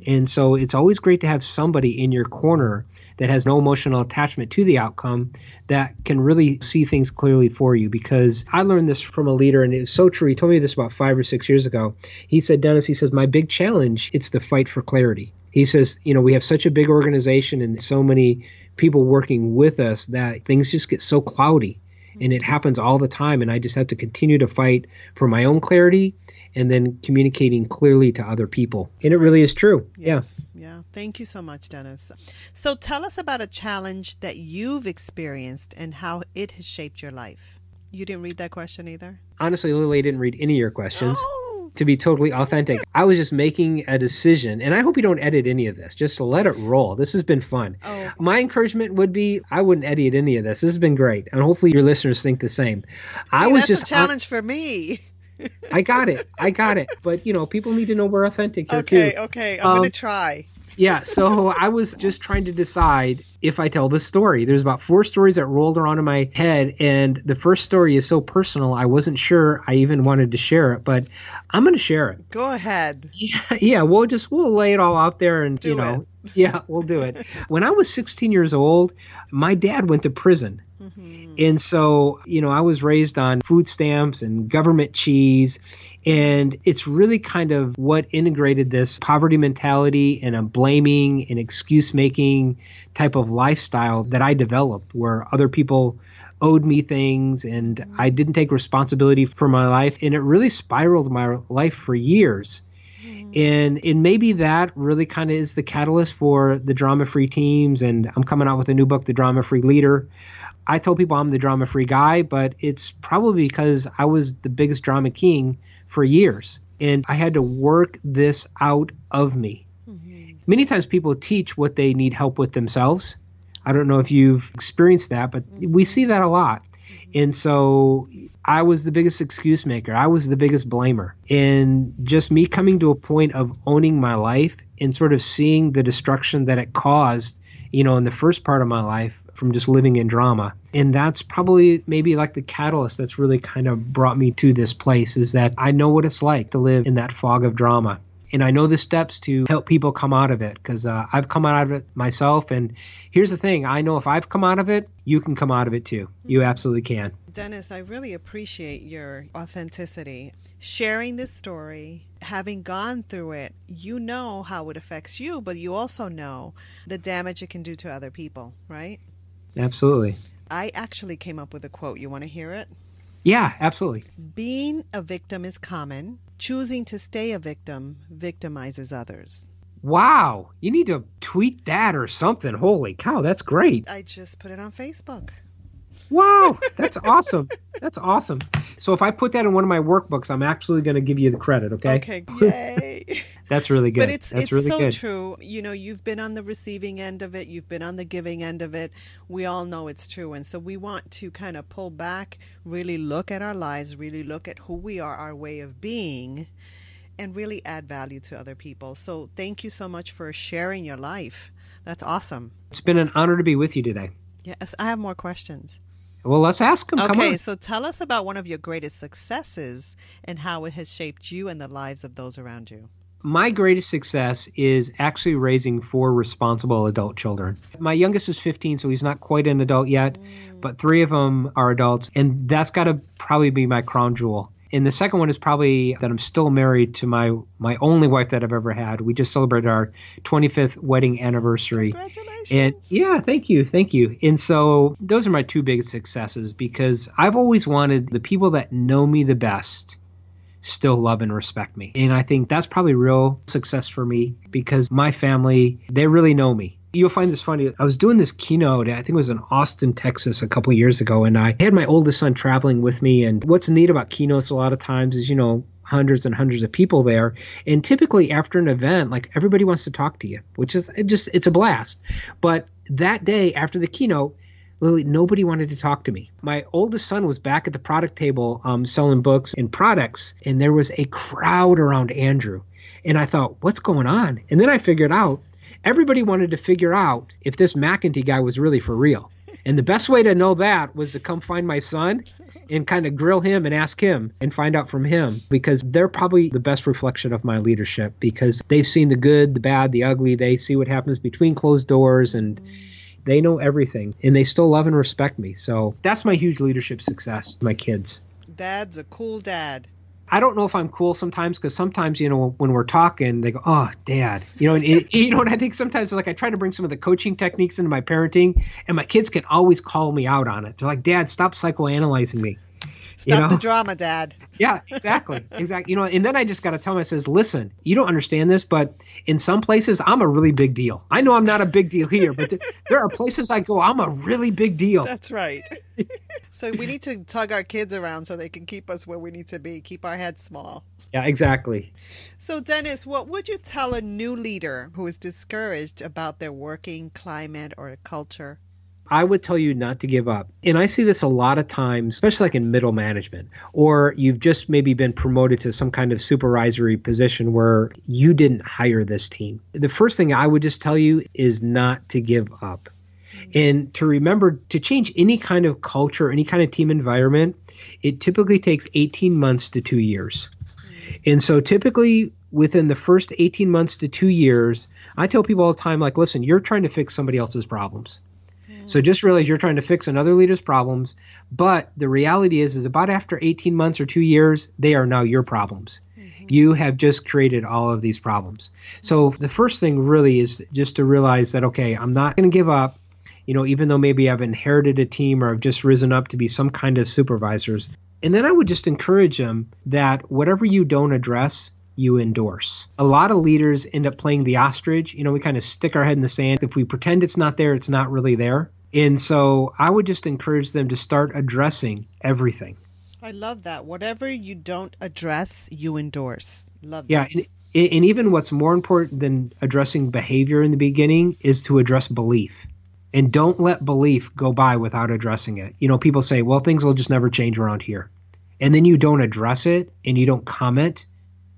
And so it's always great to have somebody in your corner that has no emotional attachment to the outcome that can really see things clearly for you. Because I learned this from a leader, and it's so true. He told me this about five or six years ago. He said, Dennis, he says, my big challenge, it's the fight for clarity. He says, you know, we have such a big organization and so many people working with us that things just get so cloudy and it happens all the time and i just have to continue to fight for my own clarity and then communicating clearly to other people. That's and it really is true. Yes. Yeah. Yeah. Thank you so much, Dennis. So tell us about a challenge that you've experienced and how it has shaped your life. You didn't read that question either? Honestly, Lily I didn't read any of your questions. Oh. To be totally authentic, I was just making a decision, and I hope you don't edit any of this, just let it roll. This has been fun. Oh. My encouragement would be I wouldn't edit any of this. This has been great, and hopefully your listeners think the same. See, I was just a challenge for me. I got it. I got it. But you know, people need to know we're authentic here okay, too. Okay, okay. I'm um, gonna try. Yeah, so I was just trying to decide if I tell this story. There's about four stories that rolled around in my head, and the first story is so personal, I wasn't sure I even wanted to share it, but I'm going to share it. Go ahead. Yeah, yeah, we'll just we'll lay it all out there, and do you know, it. yeah, we'll do it. when I was 16 years old, my dad went to prison. Mm-hmm. And so, you know, I was raised on food stamps and government cheese. And it's really kind of what integrated this poverty mentality and a blaming and excuse making type of lifestyle that I developed, where other people owed me things and I didn't take responsibility for my life. And it really spiraled my life for years. Mm-hmm. And and maybe that really kind of is the catalyst for the drama free teams. And I'm coming out with a new book, The Drama Free Leader. I told people I'm the drama free guy, but it's probably because I was the biggest drama king for years. And I had to work this out of me. Mm-hmm. Many times people teach what they need help with themselves. I don't know if you've experienced that, but we see that a lot. And so I was the biggest excuse maker. I was the biggest blamer. And just me coming to a point of owning my life and sort of seeing the destruction that it caused, you know, in the first part of my life from just living in drama. And that's probably maybe like the catalyst that's really kind of brought me to this place is that I know what it's like to live in that fog of drama. And I know the steps to help people come out of it because uh, I've come out of it myself. And here's the thing I know if I've come out of it, you can come out of it too. You absolutely can. Dennis, I really appreciate your authenticity. Sharing this story, having gone through it, you know how it affects you, but you also know the damage it can do to other people, right? Absolutely. I actually came up with a quote. You want to hear it? Yeah, absolutely. Being a victim is common. Choosing to stay a victim victimizes others. Wow. You need to tweet that or something. Holy cow, that's great. I just put it on Facebook. Wow, that's awesome. That's awesome. So if I put that in one of my workbooks, I'm actually going to give you the credit, okay? Okay, yay. that's really good. But it's that's it's really so good. true. You know, you've been on the receiving end of it, you've been on the giving end of it. We all know it's true. And so we want to kind of pull back, really look at our lives, really look at who we are, our way of being, and really add value to other people. So thank you so much for sharing your life. That's awesome. It's been an honor to be with you today. Yes, I have more questions. Well, let's ask him. Okay, so tell us about one of your greatest successes and how it has shaped you and the lives of those around you. My greatest success is actually raising four responsible adult children. My youngest is 15, so he's not quite an adult yet, mm. but three of them are adults, and that's got to probably be my crown jewel. And the second one is probably that I'm still married to my my only wife that I've ever had. We just celebrated our 25th wedding anniversary. Congratulations. And yeah, thank you. Thank you. And so those are my two biggest successes because I've always wanted the people that know me the best still love and respect me. And I think that's probably real success for me because my family, they really know me You'll find this funny. I was doing this keynote, I think it was in Austin, Texas, a couple years ago, and I had my oldest son traveling with me. And what's neat about keynotes a lot of times is, you know, hundreds and hundreds of people there and typically after an event like everybody wants to talk to you which is it just it's a blast but that day after the keynote Lily, nobody wanted to talk to me. My oldest son was back at the product table um, selling books and products, and there was a crowd around Andrew. And I thought, what's going on? And then I figured out everybody wanted to figure out if this McIntee guy was really for real. And the best way to know that was to come find my son and kind of grill him and ask him and find out from him because they're probably the best reflection of my leadership because they've seen the good, the bad, the ugly. They see what happens between closed doors and. They know everything and they still love and respect me. So that's my huge leadership success, my kids. Dad's a cool dad. I don't know if I'm cool sometimes because sometimes you know when we're talking they go oh dad. You know and it, you know and I think sometimes? Like I try to bring some of the coaching techniques into my parenting and my kids can always call me out on it. They're like dad stop psychoanalyzing me Stop you know? the drama, Dad. Yeah, exactly, exactly. You know, and then I just got to tell him, I says, listen, you don't understand this, but in some places, I'm a really big deal. I know I'm not a big deal here, but there are places I go, I'm a really big deal. That's right. so we need to tug our kids around so they can keep us where we need to be, keep our heads small. Yeah, exactly. So, Dennis, what would you tell a new leader who is discouraged about their working climate or culture? I would tell you not to give up. And I see this a lot of times, especially like in middle management, or you've just maybe been promoted to some kind of supervisory position where you didn't hire this team. The first thing I would just tell you is not to give up. And to remember to change any kind of culture, any kind of team environment, it typically takes 18 months to two years. And so typically within the first 18 months to two years, I tell people all the time, like, listen, you're trying to fix somebody else's problems. So just realize you're trying to fix another leader's problems, but the reality is is about after 18 months or 2 years, they are now your problems. Mm-hmm. You have just created all of these problems. So the first thing really is just to realize that okay, I'm not going to give up. You know, even though maybe I've inherited a team or I've just risen up to be some kind of supervisors. And then I would just encourage them that whatever you don't address, you endorse. A lot of leaders end up playing the ostrich. You know, we kind of stick our head in the sand. If we pretend it's not there, it's not really there. And so I would just encourage them to start addressing everything. I love that. Whatever you don't address, you endorse. Love yeah, that. Yeah. And, and even what's more important than addressing behavior in the beginning is to address belief. And don't let belief go by without addressing it. You know, people say, well, things will just never change around here. And then you don't address it and you don't comment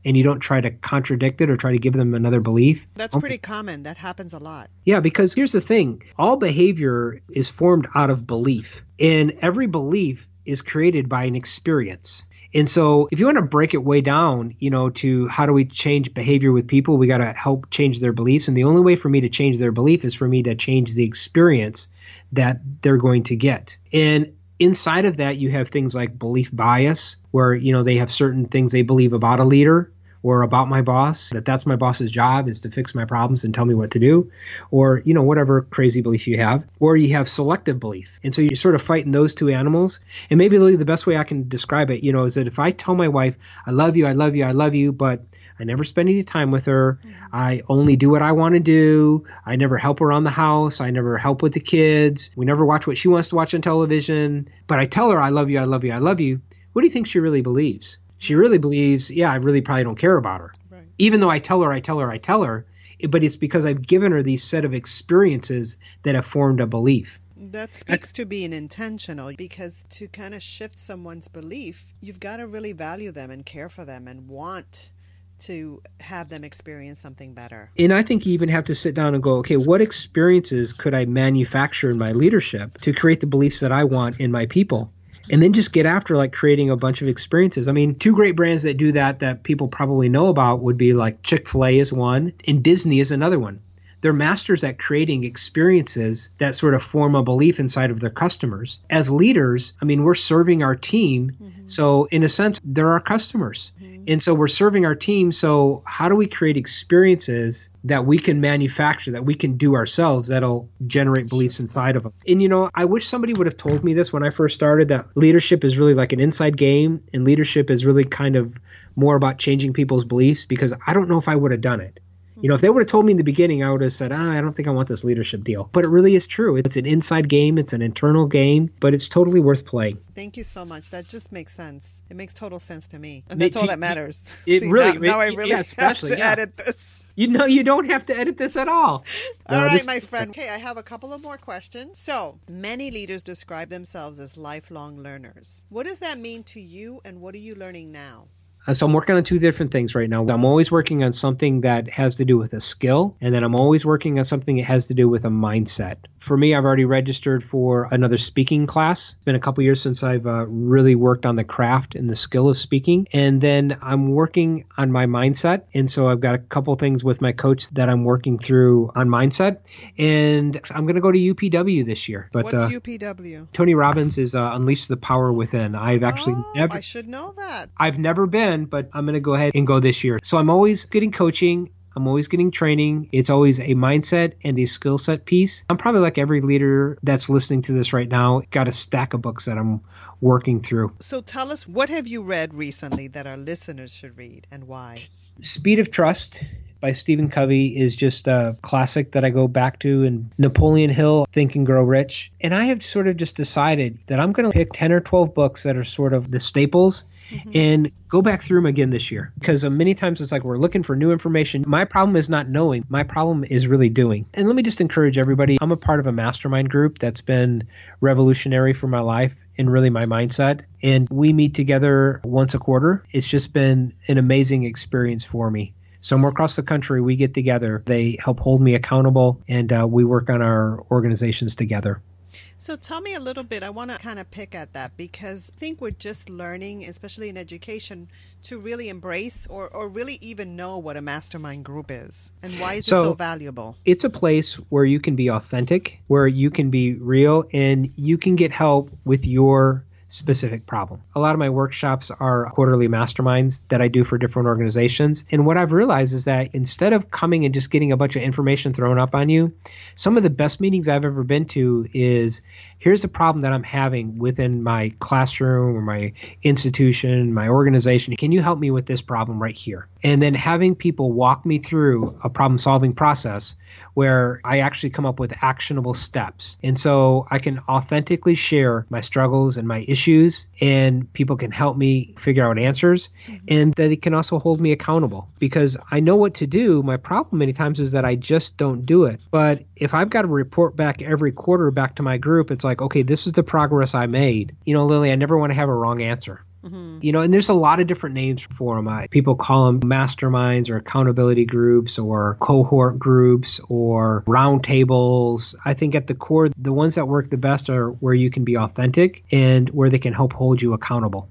and you don't try to contradict it or try to give them another belief. That's pretty common. That happens a lot. Yeah, because here's the thing all behavior is formed out of belief, and every belief is created by an experience. And so, if you want to break it way down, you know, to how do we change behavior with people, we got to help change their beliefs. And the only way for me to change their belief is for me to change the experience that they're going to get. And inside of that, you have things like belief bias, where, you know, they have certain things they believe about a leader or about my boss that that's my boss's job is to fix my problems and tell me what to do or you know whatever crazy belief you have or you have selective belief and so you're sort of fighting those two animals and maybe really the best way i can describe it you know is that if i tell my wife i love you i love you i love you but I never spend any time with her. Mm-hmm. I only do what I want to do. I never help around the house. I never help with the kids. We never watch what she wants to watch on television. But I tell her, I love you, I love you, I love you. What do you think she really believes? She really believes, yeah, I really probably don't care about her. Right. Even though I tell her, I tell her, I tell her, but it's because I've given her these set of experiences that have formed a belief. That speaks to being intentional because to kind of shift someone's belief, you've got to really value them and care for them and want to have them experience something better. And I think you even have to sit down and go, okay, what experiences could I manufacture in my leadership to create the beliefs that I want in my people? And then just get after like creating a bunch of experiences. I mean, two great brands that do that that people probably know about would be like Chick fil A is one, and Disney is another one. They're masters at creating experiences that sort of form a belief inside of their customers. As leaders, I mean, we're serving our team. Mm-hmm. So, in a sense, they're our customers. Mm-hmm. And so we're serving our team. So, how do we create experiences that we can manufacture, that we can do ourselves, that'll generate beliefs inside of them? And, you know, I wish somebody would have told me this when I first started that leadership is really like an inside game and leadership is really kind of more about changing people's beliefs because I don't know if I would have done it. You know, if they would have told me in the beginning, I would have said, ah, I don't think I want this leadership deal. But it really is true. It's an inside game, it's an internal game, but it's totally worth playing. Thank you so much. That just makes sense. It makes total sense to me. And that's all that matters. It See, really, now, now I really yeah, have to yeah. edit this. You know, you don't have to edit this at all. All No, right, this- my friend. Okay, I have a couple of more questions. So, many leaders describe themselves as lifelong learners. What does that mean to you, and what are you learning now? Uh, So I'm working on two different things right now. I'm always working on something that has to do with a skill, and then I'm always working on something that has to do with a mindset. For me, I've already registered for another speaking class. It's been a couple years since I've uh, really worked on the craft and the skill of speaking, and then I'm working on my mindset. And so I've got a couple things with my coach that I'm working through on mindset, and I'm going to go to UPW this year. But What's uh, UPW? Tony Robbins is uh, Unleash the Power Within. I've actually oh, never I should know that. I've never been, but I'm going to go ahead and go this year. So I'm always getting coaching. I'm always getting training. It's always a mindset and a skill set piece. I'm probably like every leader that's listening to this right now, got a stack of books that I'm working through. So, tell us what have you read recently that our listeners should read, and why? Speed of Trust by Stephen Covey is just a classic that I go back to and Napoleon Hill Think and Grow Rich. And I have sort of just decided that I'm going to pick 10 or 12 books that are sort of the staples and go back through them again this year because uh, many times it's like we're looking for new information. My problem is not knowing. My problem is really doing. And let me just encourage everybody. I'm a part of a mastermind group that's been revolutionary for my life and really my mindset. And we meet together once a quarter. It's just been an amazing experience for me. Somewhere across the country, we get together. They help hold me accountable, and uh, we work on our organizations together. So tell me a little bit. I want to kind of pick at that because I think we're just learning, especially in education, to really embrace or, or really even know what a mastermind group is and why is it So- so valuable. It's a place where you can be authentic, where you can be real, and you can get help with your specific problem. A lot of my workshops are quarterly masterminds that I do for different organizations. And what I've realized is that instead of coming and just getting a bunch of information thrown up on you, some of the best meetings I've ever been to is here's a problem that I'm having within my classroom or my institution, my organization. Can you help me with this problem right here? And then having people walk me through a problem solving process where I actually come up with actionable steps. And so I can authentically share my struggles and my issues, and people can help me figure out answers, mm-hmm. and they can also hold me accountable because I know what to do. My problem many times is that I just don't do it. But if I've got to report back every quarter back to my group, it's like, okay, this is the progress I made. You know, Lily, I never want to have a wrong answer. Mm-hmm. You know, and there's a lot of different names for them. People call them masterminds or accountability groups or cohort groups or roundtables. I think at the core, the ones that work the best are where you can be authentic and where they can help hold you accountable.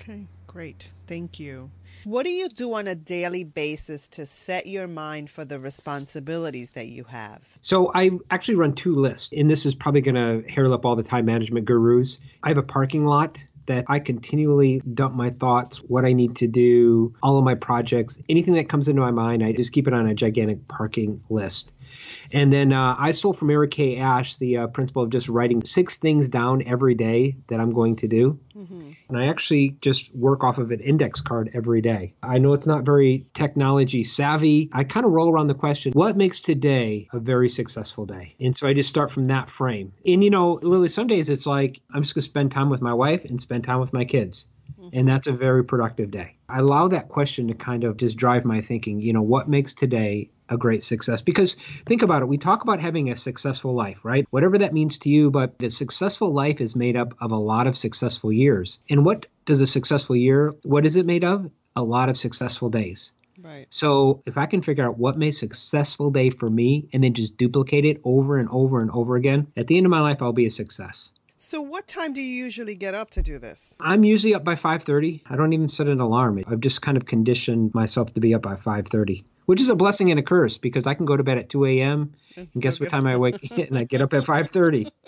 Okay, great. Thank you. What do you do on a daily basis to set your mind for the responsibilities that you have? So I actually run two lists, and this is probably going to hair up all the time management gurus. I have a parking lot that I continually dump my thoughts, what I need to do, all of my projects, anything that comes into my mind, I just keep it on a gigantic parking list. And then uh, I stole from Eric K. Ash the uh, principle of just writing six things down every day that I'm going to do. And I actually just work off of an index card every day. I know it's not very technology savvy. I kind of roll around the question, what makes today a very successful day? And so I just start from that frame. And you know, Lily, some days it's like I'm just going to spend time with my wife and spend time with my kids. And that's a very productive day. I allow that question to kind of just drive my thinking. You know, what makes today a great success? Because think about it. We talk about having a successful life, right? Whatever that means to you, but a successful life is made up of a lot of successful years. And what does a successful year, what is it made of? A lot of successful days. Right. So if I can figure out what makes a successful day for me and then just duplicate it over and over and over again, at the end of my life, I'll be a success. So, what time do you usually get up to do this? I'm usually up by 5:30. I don't even set an alarm. I've just kind of conditioned myself to be up by 5:30, which is a blessing and a curse because I can go to bed at 2 a.m. and guess what get- time I wake and I get up at 5:30.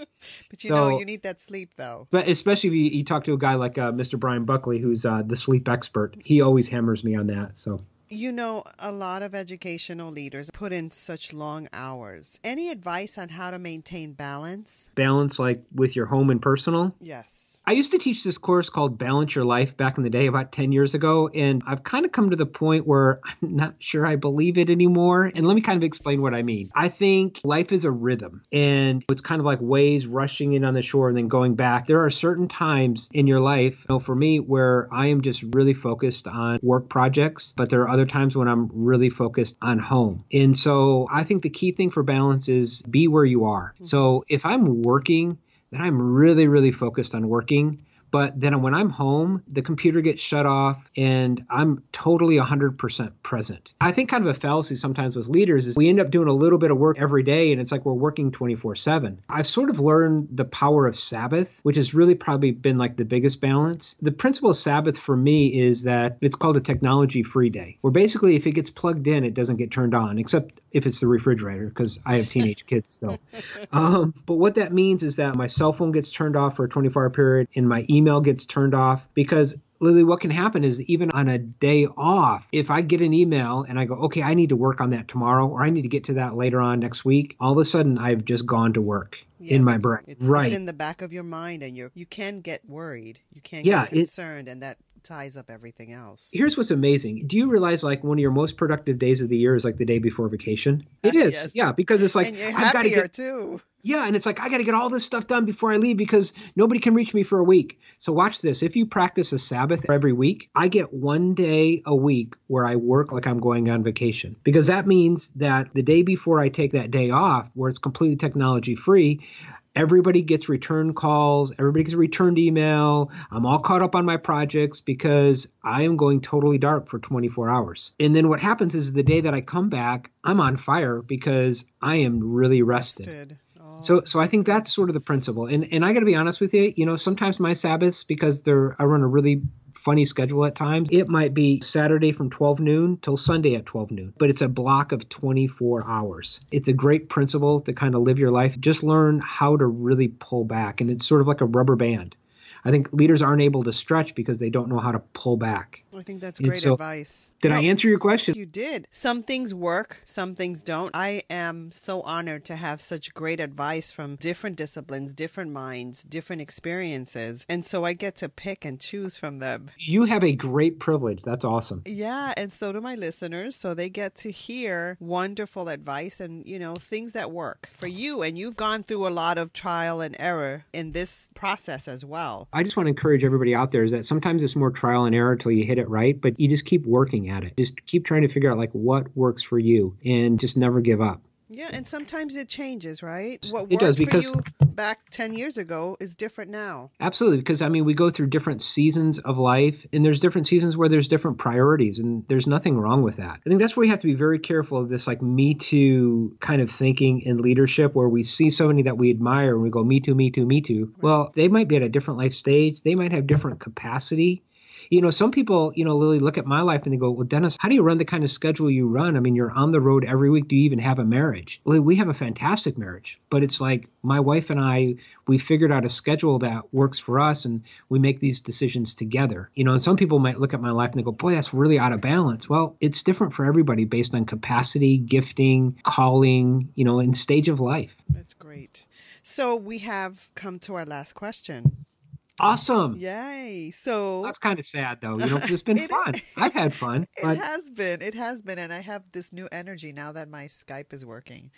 But you know, you need that sleep though. But especially if you, you talk to a guy like uh, Mr. Brian Buckley, who's uh, the sleep expert, he always hammers me on that. So You know, a lot of educational leaders put in such long hours. Any advice on how to maintain balance? balance, like with your home and personal. Yes. I used to teach this course called Balance Your Life back in the day, about 10 years ago, and I've kind of come to the point where I'm not sure I believe it anymore. And let me kind of explain what I mean. I think life is a rhythm, and it's kind of like waves rushing in on the shore and then going back. There are certain times in your life, you know, for me, where I am just really focused on work projects, but there are other times when I'm really focused on home. And so I think the key thing for balance is be where you are. Mm-hmm. So if I'm working, I'm really, really focused on working. But then when I'm home, the computer gets shut off and I'm totally 100% present. I think kind of a fallacy sometimes with leaders is we end up doing a little bit of work every day and it's like we're working 24 7. I've sort of learned the power of Sabbath, which has really probably been like the biggest balance. The principle of Sabbath for me is that it's called a technology free day, where basically if it gets plugged in, it doesn't get turned on, except if it's the refrigerator, because I have teenage kids still. Um, but what that means is that my cell phone gets turned off for a 24 hour period and my email gets turned off because Lily, what can happen is even on a day off, if I get an email and I go, okay, I need to work on that tomorrow, or I need to get to that later on next week, all of a sudden I've just gone to work yeah, in my brain. It's, right. It's in the back of your mind, and you you can get worried, you can yeah, get concerned, it, and that ties up everything else. Here's what's amazing. Do you realize like one of your most productive days of the year is like the day before vacation? It is. yes. Yeah, because it's like I've got to get too. Yeah, and it's like I got to get all this stuff done before I leave because nobody can reach me for a week. So watch this. If you practice a Sabbath every week, I get one day a week where I work like I'm going on vacation. Because that means that the day before I take that day off where it's completely technology free, everybody gets return calls, everybody gets a returned email. I'm all caught up on my projects because I am going totally dark for 24 hours. And then what happens is the day that I come back, I'm on fire because I am really rested. rested. Oh. So, so I think that's sort of the principle. And and I got to be honest with you, you know, sometimes my Sabbaths because they're I run a really funny schedule at times. It might be Saturday from 12 noon till Sunday at 12 noon, but it's a block of 24 hours. It's a great principle to kind of live your life. Just learn how to really pull back, and it's sort of like a rubber band. I think leaders aren't able to stretch because they don't know how to pull back. I think that's great so, advice. Did no, I oh, answer your question? You did. Some things work, some things don't. I am so honored to have such great advice from different disciplines, different minds, different experiences. And so I get to pick and choose from them. You have a great privilege. That's awesome. Yeah. And so do my listeners. So they get to hear wonderful advice and, you know, things that work for you. And you've gone through a lot of trial and error in this process as well. I just want to encourage everybody out there is that sometimes it's more trial and error until you hit it it right, but you just keep working at it. Just keep trying to figure out like what works for you and just never give up. Yeah, and sometimes it changes, right? What it does because back 10 years ago is different now. Absolutely, because I mean, we go through different seasons of life, and there's different seasons where there's different priorities, and there's nothing wrong with that. I think that's where we have to be very careful of this like me too kind of thinking in leadership, where we see somebody that we admire and we go, me too, me too, me too. Right. Well, they might be at a different life stage, they might have different capacity you know, some people, you know, Lily, look at my life and they go, well, Dennis, how do you run the kind of schedule you run? I mean, you're on the road every week. Do you even have a marriage? Lily, we have a fantastic marriage, but it's like my wife and I, we figured out a schedule that works for us and we make these decisions together. You know, and some people might look at my life and they go, boy, that's really out of balance. Well, it's different for everybody based on capacity, gifting, calling, you know, and stage of life. That's great. So we have come to our last question. Awesome. Yay. So that's kind of sad though, you know, it's been it fun. I've had fun. But... It has been. It has been. And I have this new energy now that my Skype is working.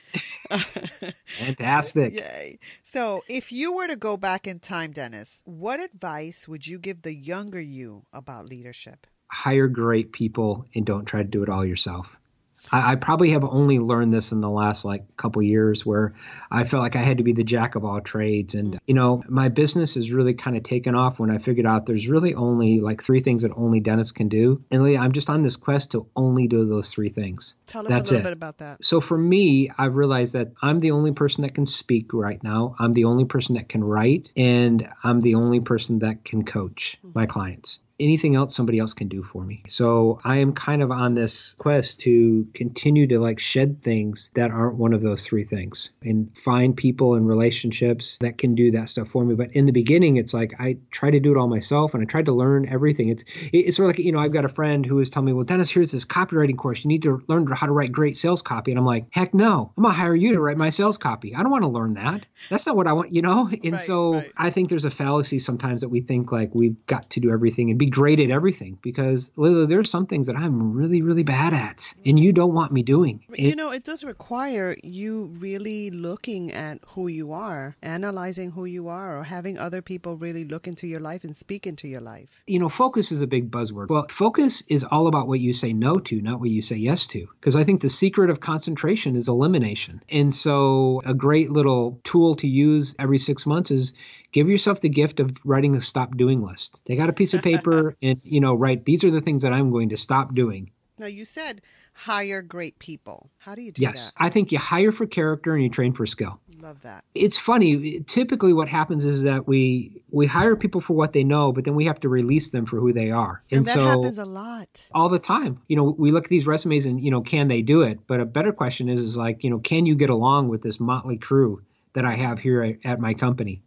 Fantastic. Yay. So if you were to go back in time, Dennis, what advice would you give the younger you about leadership? Hire great people and don't try to do it all yourself. I, I, probably have only learned this in the last like couple years where I felt like I had to be the jack of all trades. And, you know, my business has really kind of taken off when I figured out there's really only like three things that only Dennis can do. And Leah, I'm just on this quest to only do those three things. Tell us That's a little it. bit about that. So for me, I've realized that I'm the only person that can speak right now. I'm the only person that can write, and I'm the only person that can coach mm-hmm. my clients. Anything else somebody else can do for me. So I am kind of on this quest to continue to like shed things that aren't one of those three things and find people and relationships that can do that stuff for me. But in the beginning, it's like I try to do it all myself and I tried to learn everything. It's it's sort of like you know I've got a friend who was telling me, well, Dennis, here's this copywriting course. You need to learn how to write great sales copy. And I'm like, heck no, I'm gonna hire you to write my sales copy. I don't want to learn that. That's not what I want, you know. And right, so right. I think there's a fallacy sometimes that we think like we've got to do everything and be great at everything because literally there's some things that I'm really really bad at and you don't want me doing. You know, it does require you really looking at who you are, analyzing who you are, or having other people really look into your life and speak into your life. You know, focus is a big buzzword. Well, focus is all about what you say no to, not what you say yes to. Because I think the secret of concentration is elimination. And so a great little tool to use every six months is give yourself the gift of writing a stop doing list. Take out a piece of paper and, you know, write, these are the things that I'm going to stop doing. Now, you said hire great people. How do you do yes, that? Yes, I think you hire for character and you train for skill. Love that. It's funny. Typically, what happens is that we we hire people for what they know, but then we have to release them for who they are. And, and that so, happens a lot. All the time. You know, we look at these resumes and you know, can they do it? But a better question is, is like, you know, can you get along with this motley crew that I have here at, at my company?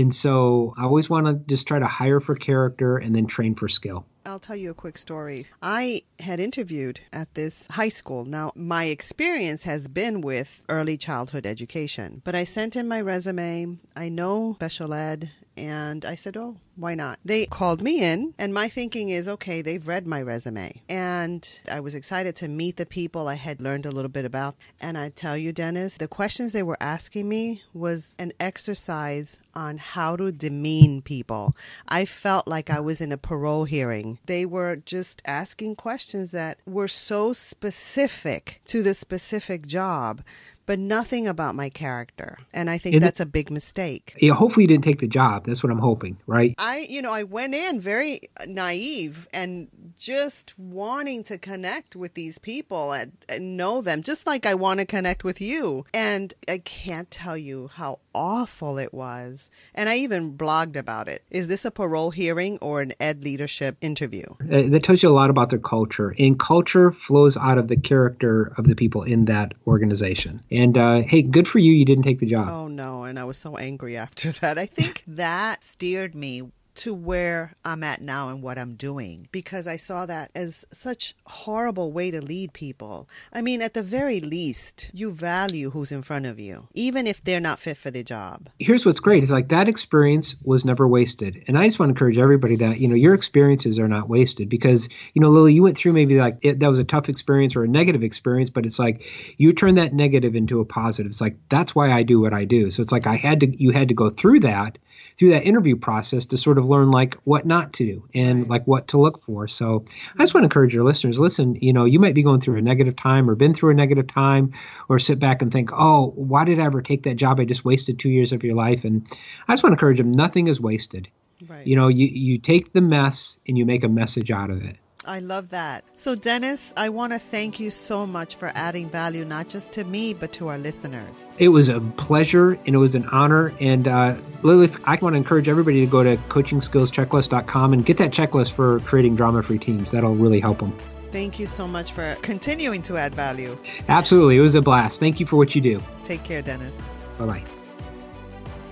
And so I always want to just try to hire for character and then train for skill. I'll tell you a quick story. I had interviewed at this high school. Now, my experience has been with early childhood education, but I sent in my resume. I know special ed and I said, oh, why not? They called me in, and my thinking is, okay, they've read my resume. And I was excited to meet the people I had learned a little bit about. And I tell you, Dennis, the questions they were asking me was an exercise on how to demean people. I felt like I was in a parole hearing. They were just asking questions that were so specific to the specific job but nothing about my character. And I think and that's a big mistake. Yeah, hopefully you didn't take the job. That's what I'm hoping, right? I, you know, I went in very naive and just wanting to connect with these people and, and know them, just like I want to connect with you. And I can't tell you how awful it was. And I even blogged about it. Is this a parole hearing or an ed leadership interview? Uh, that tells you a lot about their culture. And culture flows out of the character of the people in that organization. And uh, hey, good for you. You didn't take the job. Oh, no. And I was so angry after that. I think that steered me to where I'm at now and what I'm doing because I saw that as such horrible way to lead people. I mean, at the very least, you value who's in front of you, even if they're not fit for the job. Here's what's great is like that experience was never wasted. And I just want to encourage everybody that, you know, your experiences are not wasted because, you know, Lily, you went through maybe like it, that was a tough experience or a negative experience, but it's like you turn that negative into a positive. It's like that's why I do what I do. So it's like I had to you had to go through that through that interview process to sort of learn like what not to do and right. like what to look for. So I just mm-hmm. want to encourage your listeners, listen, you know, you might be going through a negative time or been through a negative time or sit back and think, oh, why did I ever take that job? I just wasted two years of your life. And I just want to encourage them, nothing is wasted. Right. You know, you, you take the mess and you make a message out of it. I love that. So, Dennis, I want to thank you so much for adding value, not just to me, but to our listeners. It was a pleasure and it was an honor. And uh, Lily, I want to encourage everybody to go to coachingskillschecklist.com and get that checklist for creating drama free teams. That'll really help them. Thank you so much for continuing to add value. Absolutely. It was a blast. Thank you for what you do. Take care, Dennis. Bye bye.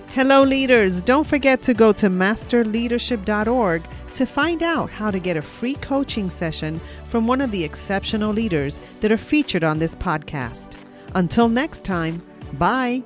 Hello, leaders. Don't forget to go to masterleadership.org to find out how to get a free coaching session from one of the exceptional leaders that are featured on this podcast. Until next time, bye.